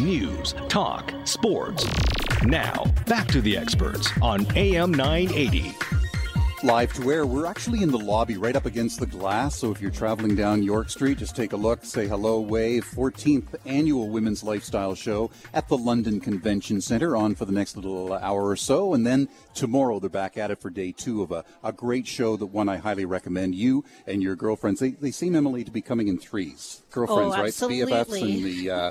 news, talk, sports. Now, back to the experts on AM 980. Live to air. We're actually in the lobby right up against the glass. So if you're traveling down York Street, just take a look, say hello, wave. 14th annual Women's Lifestyle Show at the London Convention Center on for the next little hour or so. And then tomorrow they're back at it for day two of a, a great show that one I highly recommend. You and your girlfriends, they, they seem, Emily, to be coming in threes. Girlfriends, oh, right? The BFFs and the, uh,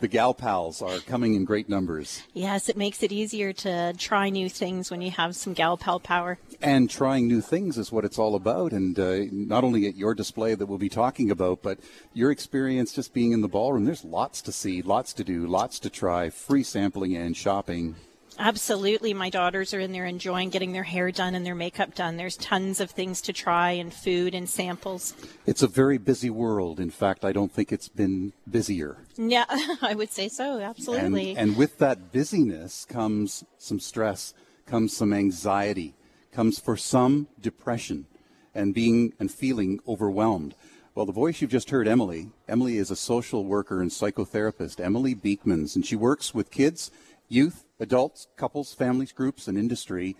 the gal pals are coming in great numbers. Yes, it makes it easier to try new things when you have some gal pal power. And trying new things is what it's all about. And uh, not only at your display that we'll be talking about, but your experience just being in the ballroom. There's lots to see, lots to do, lots to try, free sampling and shopping. Absolutely. My daughters are in there enjoying getting their hair done and their makeup done. There's tons of things to try and food and samples. It's a very busy world. In fact, I don't think it's been busier. Yeah, I would say so. Absolutely. And, and with that busyness comes some stress, comes some anxiety, comes for some depression and being and feeling overwhelmed. Well, the voice you've just heard, Emily, Emily is a social worker and psychotherapist, Emily Beeckmans, and she works with kids, youth, adults, couples, families, groups, and industry.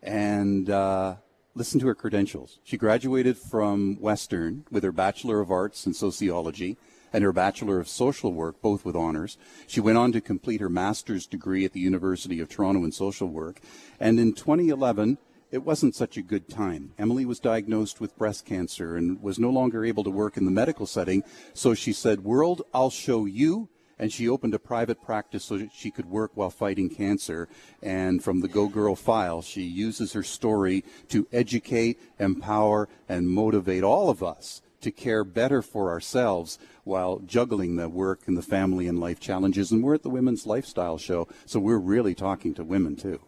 And uh, listen to her credentials. She graduated from Western with her Bachelor of Arts in Sociology and her Bachelor of Social Work, both with honors. She went on to complete her master's degree at the University of Toronto in social work. And in 2011, it wasn't such a good time. Emily was diagnosed with breast cancer and was no longer able to work in the medical setting. So she said, World, I'll show you and she opened a private practice so that she could work while fighting cancer. And from the Go Girl file, she uses her story to educate, empower, and motivate all of us to care better for ourselves while juggling the work and the family and life challenges. And we're at the Women's Lifestyle Show, so we're really talking to women too.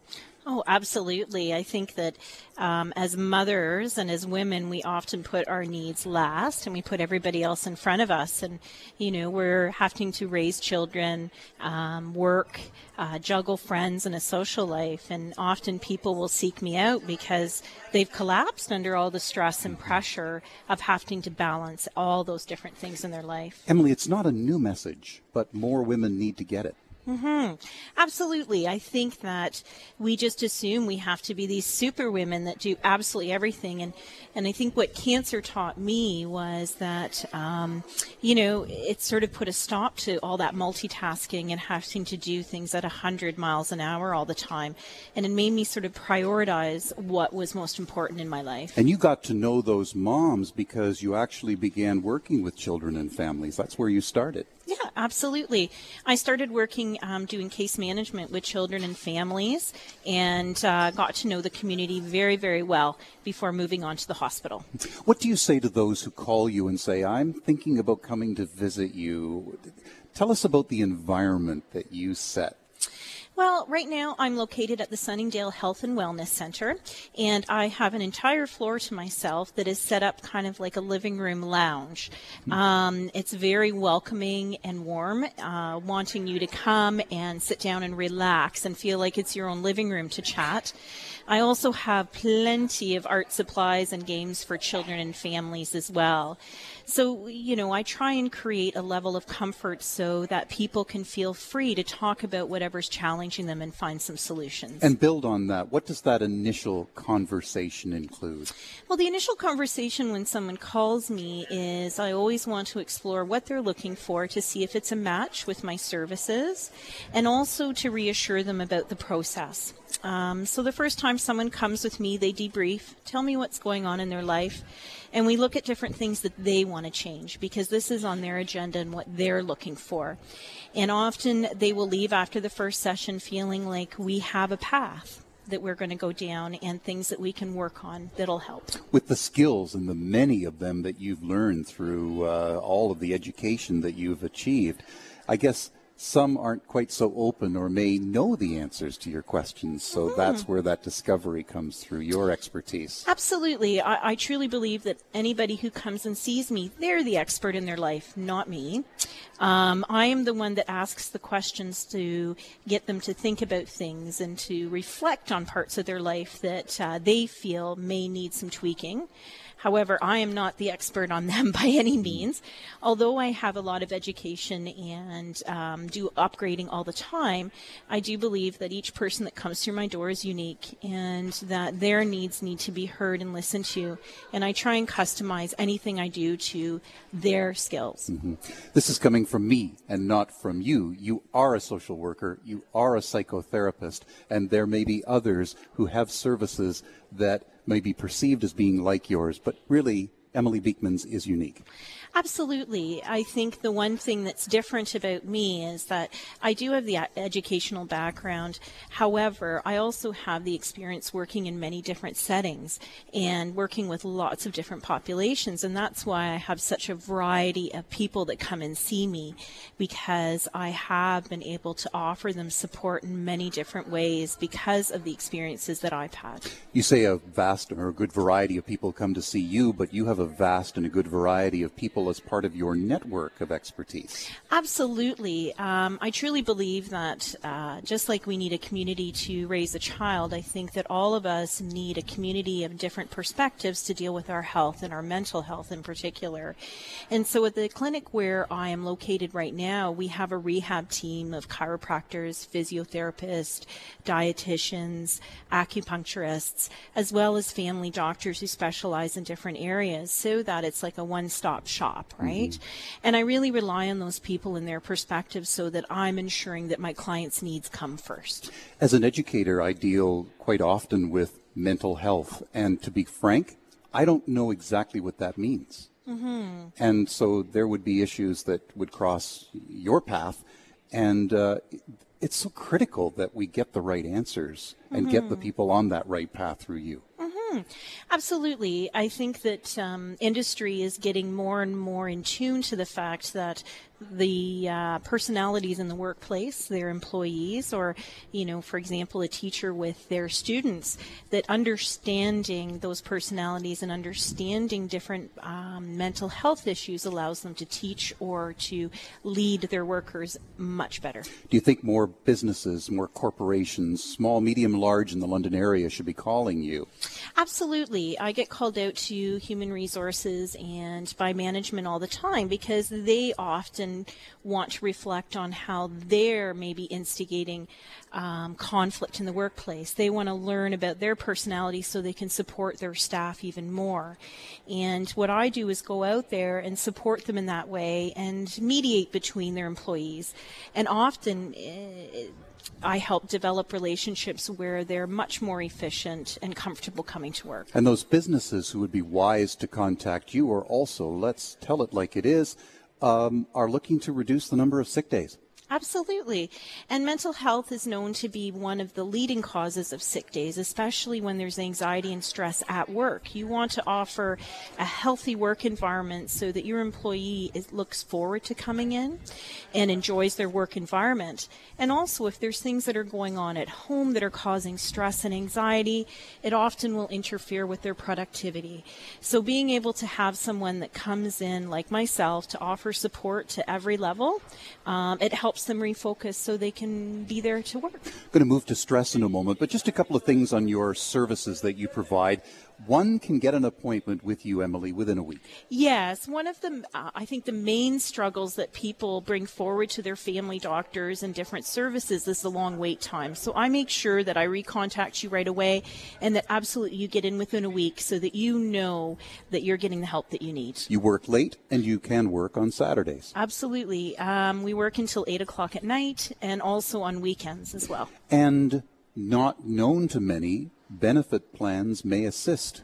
Oh, absolutely. I think that um, as mothers and as women, we often put our needs last and we put everybody else in front of us. And, you know, we're having to raise children, um, work, uh, juggle friends and a social life. And often people will seek me out because they've collapsed under all the stress and pressure of having to balance all those different things in their life. Emily, it's not a new message, but more women need to get it. Mm-hmm. Absolutely. I think that we just assume we have to be these super women that do absolutely everything. And, and I think what cancer taught me was that, um, you know, it sort of put a stop to all that multitasking and having to do things at 100 miles an hour all the time. And it made me sort of prioritize what was most important in my life. And you got to know those moms because you actually began working with children and families. That's where you started. Yeah, absolutely. I started working um, doing case management with children and families and uh, got to know the community very, very well before moving on to the hospital. What do you say to those who call you and say, I'm thinking about coming to visit you? Tell us about the environment that you set well, right now I'm located at the Sunningdale Health and Wellness Center, and I have an entire floor to myself that is set up kind of like a living room lounge. Um, it's very welcoming and warm, uh, wanting you to come and sit down and relax and feel like it's your own living room to chat. I also have plenty of art supplies and games for children and families as well. So, you know, I try and create a level of comfort so that people can feel free to talk about whatever's challenging them and find some solutions. And build on that. What does that initial conversation include? Well, the initial conversation when someone calls me is I always want to explore what they're looking for to see if it's a match with my services and also to reassure them about the process. Um, so the first time someone comes with me, they debrief, tell me what's going on in their life, and we look at different things that they want to change because this is on their agenda and what they're looking for. And often they will leave after the first session feeling like we have a path that we're going to go down and things that we can work on that'll help. With the skills and the many of them that you've learned through uh, all of the education that you've achieved, I guess some aren't quite so open or may know the answers to your questions. So mm. that's where that discovery comes through your expertise. Absolutely. I, I, truly believe that anybody who comes and sees me, they're the expert in their life, not me. Um, I am the one that asks the questions to get them to think about things and to reflect on parts of their life that uh, they feel may need some tweaking. However, I am not the expert on them by any means. Although I have a lot of education and um, do upgrading all the time, I do believe that each person that comes through my door is unique and that their needs need to be heard and listened to. And I try and customize anything I do to their skills. Mm-hmm. This is coming from me and not from you. You are a social worker, you are a psychotherapist, and there may be others who have services that may be perceived as being like yours, but really, Emily Beeckman's is unique. Absolutely. I think the one thing that's different about me is that I do have the educational background. However, I also have the experience working in many different settings and working with lots of different populations. And that's why I have such a variety of people that come and see me because I have been able to offer them support in many different ways because of the experiences that I've had. You say a vast or a good variety of people come to see you, but you have a vast and a good variety of people as part of your network of expertise. Absolutely. Um, I truly believe that uh, just like we need a community to raise a child, I think that all of us need a community of different perspectives to deal with our health and our mental health in particular. And so at the clinic where I am located right now, we have a rehab team of chiropractors, physiotherapists, dietitians, acupuncturists, as well as family doctors who specialize in different areas so that it's like a one-stop shop shop, right? Mm-hmm. And I really rely on those people and their perspectives so that I'm ensuring that my clients' needs come first. As an educator, I deal quite often with mental health. And to be frank, I don't know exactly what that means. Mm-hmm. And so there would be issues that would cross your path. And uh, it's so critical that we get the right answers and mm-hmm. get the mm-hmm. people on that right path through you. Hmm, absolutely. I think that um, industry is getting more and more in tune to the fact that the uh, personalities in the workplace, their employees, or, you know, for example, a teacher with their students, that understanding those personalities and understanding different um, mental health issues allows them to teach or to lead their workers much better. Do you think more businesses, more corporations, small, medium, large in the London area should be calling you? Absolutely. I get called out to human resources and by management all the time because they often want to reflect on how they're maybe instigating um, conflict in the workplace. They want to learn about their personality so they can support their staff even more. And what I do is go out there and support them in that way and mediate between their employees. And often, uh, I help develop relationships where they're much more efficient and comfortable coming to work. And those businesses who would be wise to contact you are also, let's tell it like it is, um, are looking to reduce the number of sick days. Absolutely. And mental health is known to be one of the leading causes of sick days, especially when there's anxiety and stress at work. You want to offer a healthy work environment so that your employee is, looks forward to coming in and enjoys their work environment. And also, if there's things that are going on at home that are causing stress and anxiety, it often will interfere with their productivity. So being able to have someone that comes in, like myself, to offer support to every level, um, it helps helps them refocus so they can be there to work. I'm going to move to stress in a moment, but just a couple of things on your services that you provide one can get an appointment with you, Emily, within a week. Yes, one of the uh, I think the main struggles that people bring forward to their family doctors and different services is the long wait time. So I make sure that I recontact you right away, and that absolutely you get in within a week, so that you know that you're getting the help that you need. You work late, and you can work on Saturdays. Absolutely, um, we work until eight o'clock at night, and also on weekends as well. And not known to many, benefit plans may assist.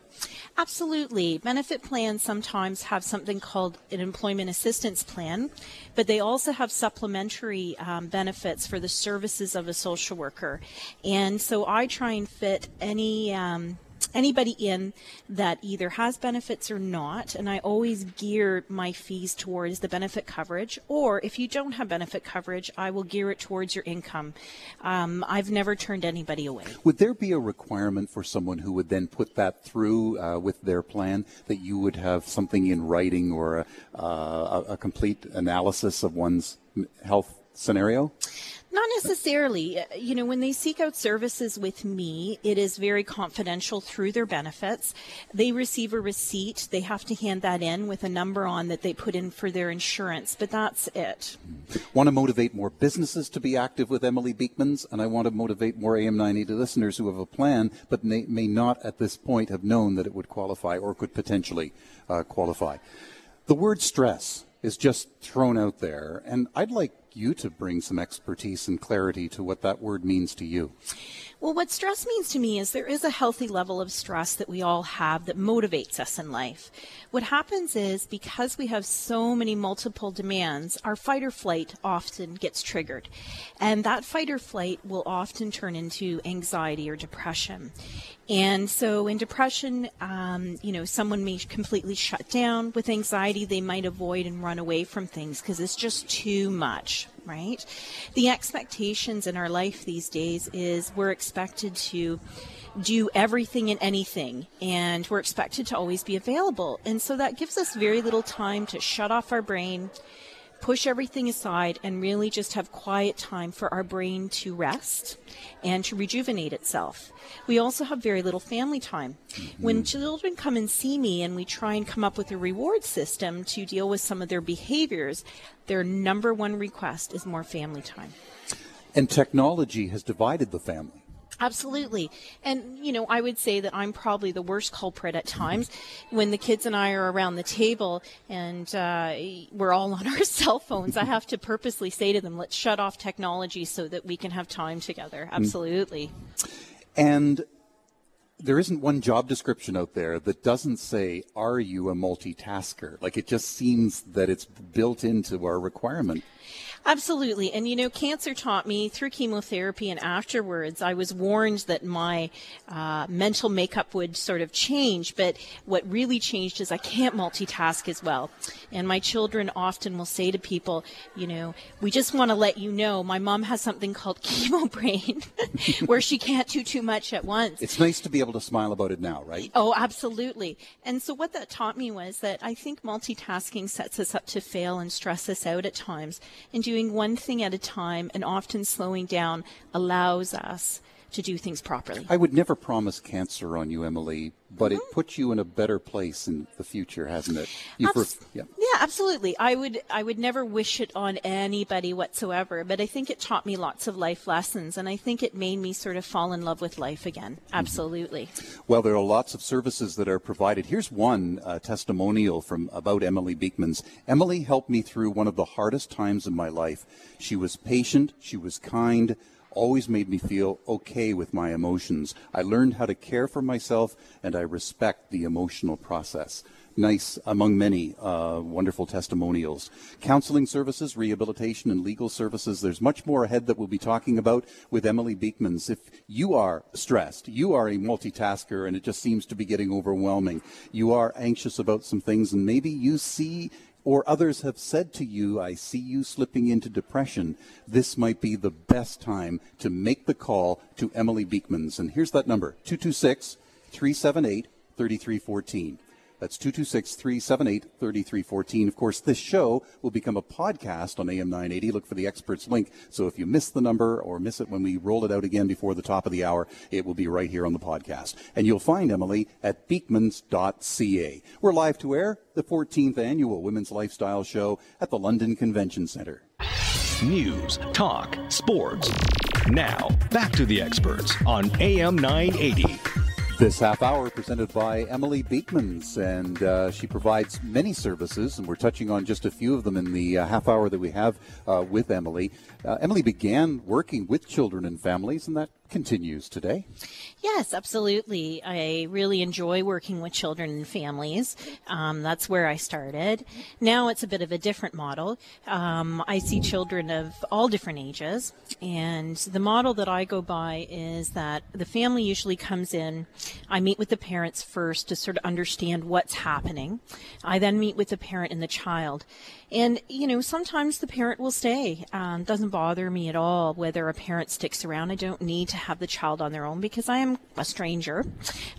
Absolutely. Benefit plans sometimes have something called an employment assistance plan, but they also have supplementary um, benefits for the services of a social worker. And so I try and fit any. Um, anybody in that either has benefits or not, and I always gear my fees towards the benefit coverage. Or if you don't have benefit coverage, I will gear it towards your income. Um, I've never turned anybody away. Would there be a requirement for someone who would then put that through uh, with their plan that you would have something in writing or a, uh, a complete analysis of one's health scenario? Not necessarily. Uh, You know, when they seek out services with me, it is very confidential through their benefits. They receive a receipt. They have to hand that in with a number on that they put in for their insurance, but that's it. Want to motivate more businesses to be active with Emily Beeckmans, and I want to motivate more AM 980 listeners who have a plan but may, may not at this point have known that it would qualify or could potentially uh, qualify. The word stress is just thrown out there, and I'd like you to bring some expertise and clarity to what that word means to you. Well, what stress means to me is there is a healthy level of stress that we all have that motivates us in life. What happens is because we have so many multiple demands, our fight or flight often gets triggered. And that fight or flight will often turn into anxiety or depression. And so in depression, um, you know, someone may completely shut down. With anxiety, they might avoid and run away from things because it's just too much right? The expectations in our life these days is we're expected to do everything and anything, and we're expected to always be available. And so that gives us very little time to shut off our brain, push everything aside, and really just have quiet time for our brain to rest and to rejuvenate itself. We also have very little family time. When mm-hmm. children come and see me and we try and come up with a reward system to deal with some of their behaviors, their number one request is more family time. And technology has divided the family. Absolutely. And, you know, I would say that I'm probably the worst culprit at times when the kids and I are around the table and uh, we're all on our cell phones. I have to purposely say to them, let's shut off technology so that we can have time together. Absolutely. And there isn't one job description out there that doesn't say, Are you a multitasker? Like it just seems that it's built into our requirement. Absolutely. And you know, cancer taught me through chemotherapy and afterwards, I was warned that my uh, mental makeup would sort of change. But what really changed is I can't multitask as well. And my children often will say to people, you know, we just want to let you know my mom has something called chemo brain where she can't do too much at once. It's nice to be able to smile about it now, right? Oh, absolutely. And so what that taught me was that I think multitasking sets us up to fail and stress us out at times. And doing one thing at a time and often slowing down allows us to do things properly. I would never promise cancer on you, Emily, but it Mm-hmm. puts you in a better place in the future, hasn't it? You've Abs- re- yeah. Yeah, absolutely. I would I would never wish it on anybody whatsoever, but I think it taught me lots of life lessons and I think it made me sort of fall in love with life again. Absolutely. Well, there are lots of services that are provided. Here's one uh, testimonial from about Emily Beeckman's. Emily helped me through one of the hardest times in my life. She was patient, she was kind, always made me feel okay with my emotions. I learned how to care for myself, and I respect the emotional process. Nice among many uh, wonderful testimonials. Counseling services, rehabilitation, and legal services. There's much more ahead that we'll be talking about with Emily Beeckmans. If you are stressed, you are a multitasker, and it just seems to be getting overwhelming, you are anxious about some things, and maybe you see or others have said to you, I see you slipping into depression, this might be the best time to make the call to Emily Beeckmans. And here's that number 226 378 3314. That's 226 378 3314. Of course, this show will become a podcast on AM 980. Look for the experts link. So if you miss the number or miss it when we roll it out again before the top of the hour, it will be right here on the podcast. And you'll find Emily at beeckmans.ca. We're live to air the 14th annual Women's Lifestyle Show at the London Convention Center. News, talk, sports. Now, back to the experts on AM 980. This half hour presented by Emily Beeckmans, and uh, she provides many services, and we're touching on just a few of them in the uh, half hour that we have uh, with Emily. Uh, Emily began working with children and families, and that continues today. Yes, absolutely. I really enjoy working with children and families. Um, that's where I started. Now it's a bit of a different model. Um, I see children of all different ages, and the model that I go by is that the family usually comes in I meet with the parents first to sort of understand what's happening. I then meet with the parent and the child. And, you know, sometimes the parent will stay. Um, doesn't bother me at all whether a parent sticks around. I don't need to have the child on their own because I am a stranger.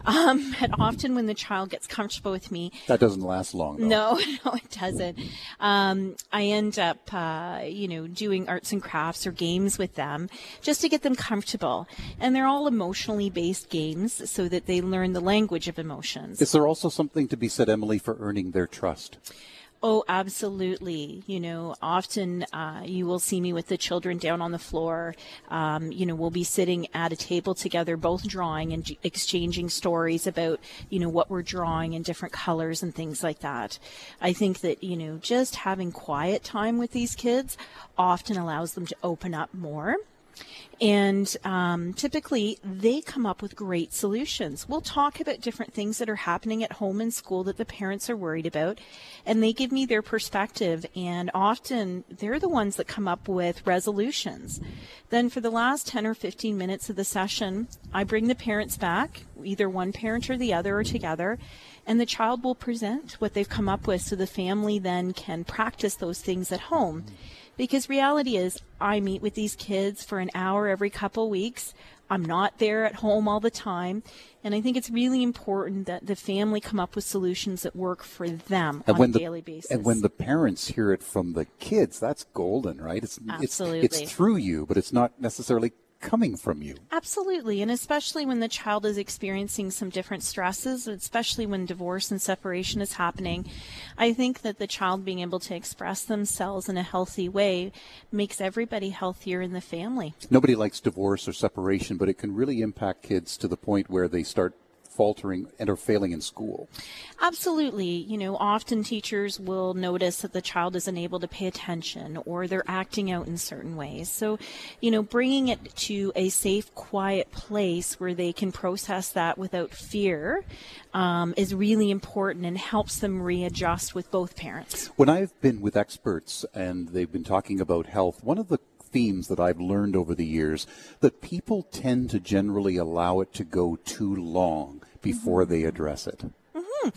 Um, and often when the child gets comfortable with me, that doesn't last long. Though. No, no, it doesn't. Um, I end up, uh, you know, doing arts and crafts or games with them just to get them comfortable. And they're all emotionally based games so that they learn the language of emotions. Is there also something to be said, Emily, for earning their trust? Oh, absolutely. You know, often uh, you will see me with the children down on the floor. Um, you know, we'll be sitting at a table together, both drawing and g- exchanging stories about, you know, what we're drawing in different colors and things like that. I think that, you know, just having quiet time with these kids often allows them to open up more. And um, typically, they come up with great solutions. We'll talk about different things that are happening at home and school that the parents are worried about, and they give me their perspective. And often, they're the ones that come up with resolutions. Then, for the last 10 or 15 minutes of the session, I bring the parents back, either one parent or the other, or together, and the child will present what they've come up with so the family then can practice those things at home. Because reality is, I meet with these kids for an hour every couple weeks. I'm not there at home all the time. And I think it's really important that the family come up with solutions that work for them and on a the, daily basis. And when the parents hear it from the kids, that's golden, right? It's, Absolutely. It's, it's through you, but it's not necessarily coming from you. Absolutely. And especially when the child is experiencing some different stresses, especially when divorce and separation is happening, I think that the child being able to express themselves in a healthy way makes everybody healthier in the family. Nobody likes divorce or separation, but it can really impact kids to the point where they start faltering and are failing in school. Absolutely. You know, often teachers will notice that the child isn't able to pay attention or they're acting out in certain ways. So, you know, bringing it to a safe, quiet place where they can process that without fear um, is really important and helps them readjust with both parents. When I've been with experts and they've been talking about health, one of the themes that I've learned over the years that people tend to generally allow it to go too long before mm-hmm. they address it. Mm-hmm.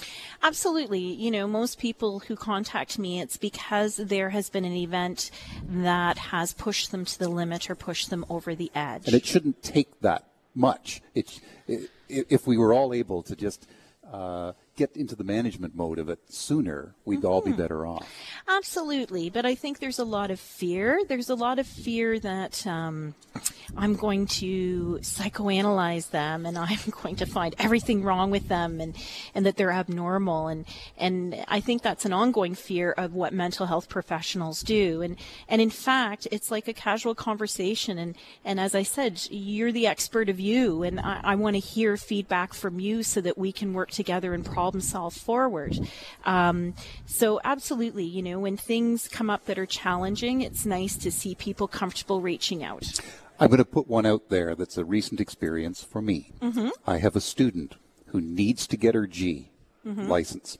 Absolutely. You know, most people who contact me, it's because there has been an event that has pushed them to the limit or pushed them over the edge. And it shouldn't take that much. It, it, if we were all able to just uh, get into the management mode of it sooner, we'd mm-hmm. all be mm-hmm. better off. Absolutely. But I think there's a lot of fear. There's a lot of fear that um, I'm going to psychoanalyze them and I'm going to find everything wrong with them and, and that they're abnormal. And, and I think that's an ongoing fear of what mental health professionals do. And, and in fact, it's like a casual conversation. And, and as I said, you're the expert of you. And I, I want to hear feedback from you so that we can work together and problem problem solve forward. Um, so absolutely, you know, when things come up that are challenging, it's nice to see people comfortable reaching out. I'm going to put one out there that's a recent experience for me. Mm-hmm. I have a student who needs to get her G mm-hmm. license,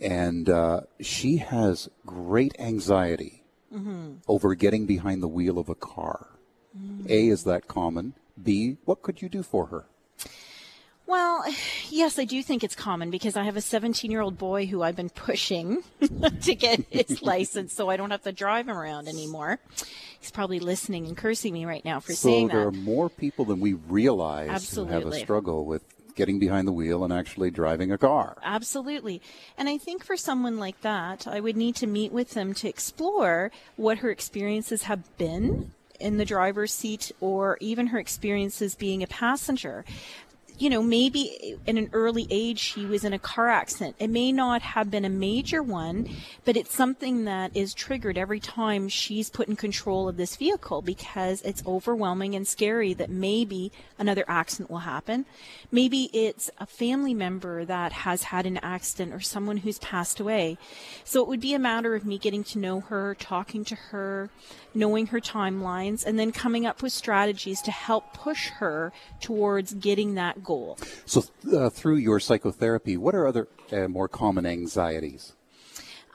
and uh, she has great anxiety mm-hmm. over getting behind the wheel of a car. Mm. A, is that common? B, what could you do for her? Well, yes, I do think it's common because I have a 17 year old boy who I've been pushing to get his license so I don't have to drive him around anymore. He's probably listening and cursing me right now for so saying that. So there are more people than we realize Absolutely. who have a struggle with getting behind the wheel and actually driving a car. Absolutely. And I think for someone like that, I would need to meet with them to explore what her experiences have been in the driver's seat or even her experiences being a passenger you know, maybe in an early age she was in a car accident. It may not have been a major one, but it's something that is triggered every time she's put in control of this vehicle because it's overwhelming and scary that maybe another accident will happen. Maybe it's a family member that has had an accident or someone who's passed away. So it would be a matter of me getting to know her, talking to her, knowing her timelines, and then coming up with strategies to help push her towards getting that goal. So, uh, through your psychotherapy, what are other uh, more common anxieties?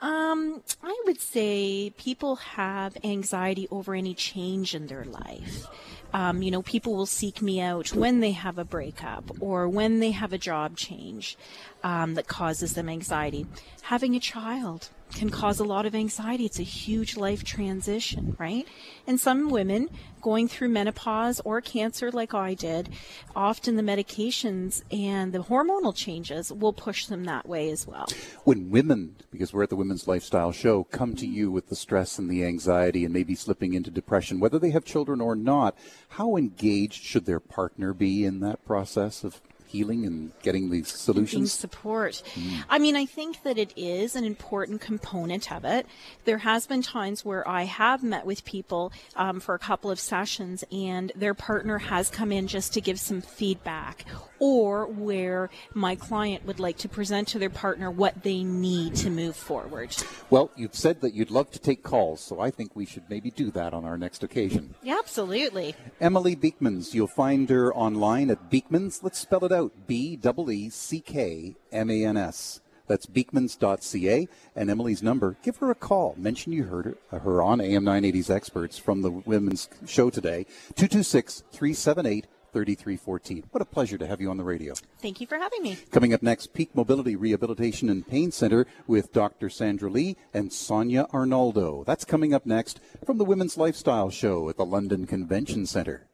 Um, I would say people have anxiety over any change in their life. Um, you know, people will seek me out when they have a breakup or when they have a job change um, that causes them anxiety. Having a child can cause a lot of anxiety. It's a huge life transition, right? And some women going through menopause or cancer, like I did, often the medications and the hormonal changes will push them that way as well. When women, because we're at the Women's Lifestyle Show, come to you with the stress and the anxiety and maybe slipping into depression, whether they have children or not, how engaged should their partner be in that process of healing and getting these solutions? support. Mm. I mean, I think that it is an important component of it. There has been times where I have met with people um, for a couple of sessions and their partner has come in just to give some feedback or where my client would like to present to their partner what they need to move forward. Well, you've said that you'd love to take calls, so I think we should maybe do that on our next occasion. Yeah, absolutely. Emily Beeckmans, you'll find her online at Beeckmans. Let's spell it out B E E C K M A N S. That's beeckmans.ca. And Emily's number, give her a call. Mention you heard her, her on AM 980's experts from the women's show today. 226 378 3314. What a pleasure to have you on the radio. Thank you for having me. Coming up next, Peak Mobility Rehabilitation and Pain Center with Dr. Sandra Lee and Sonia Arnaldo. That's coming up next from the Women's Lifestyle Show at the London Convention Center.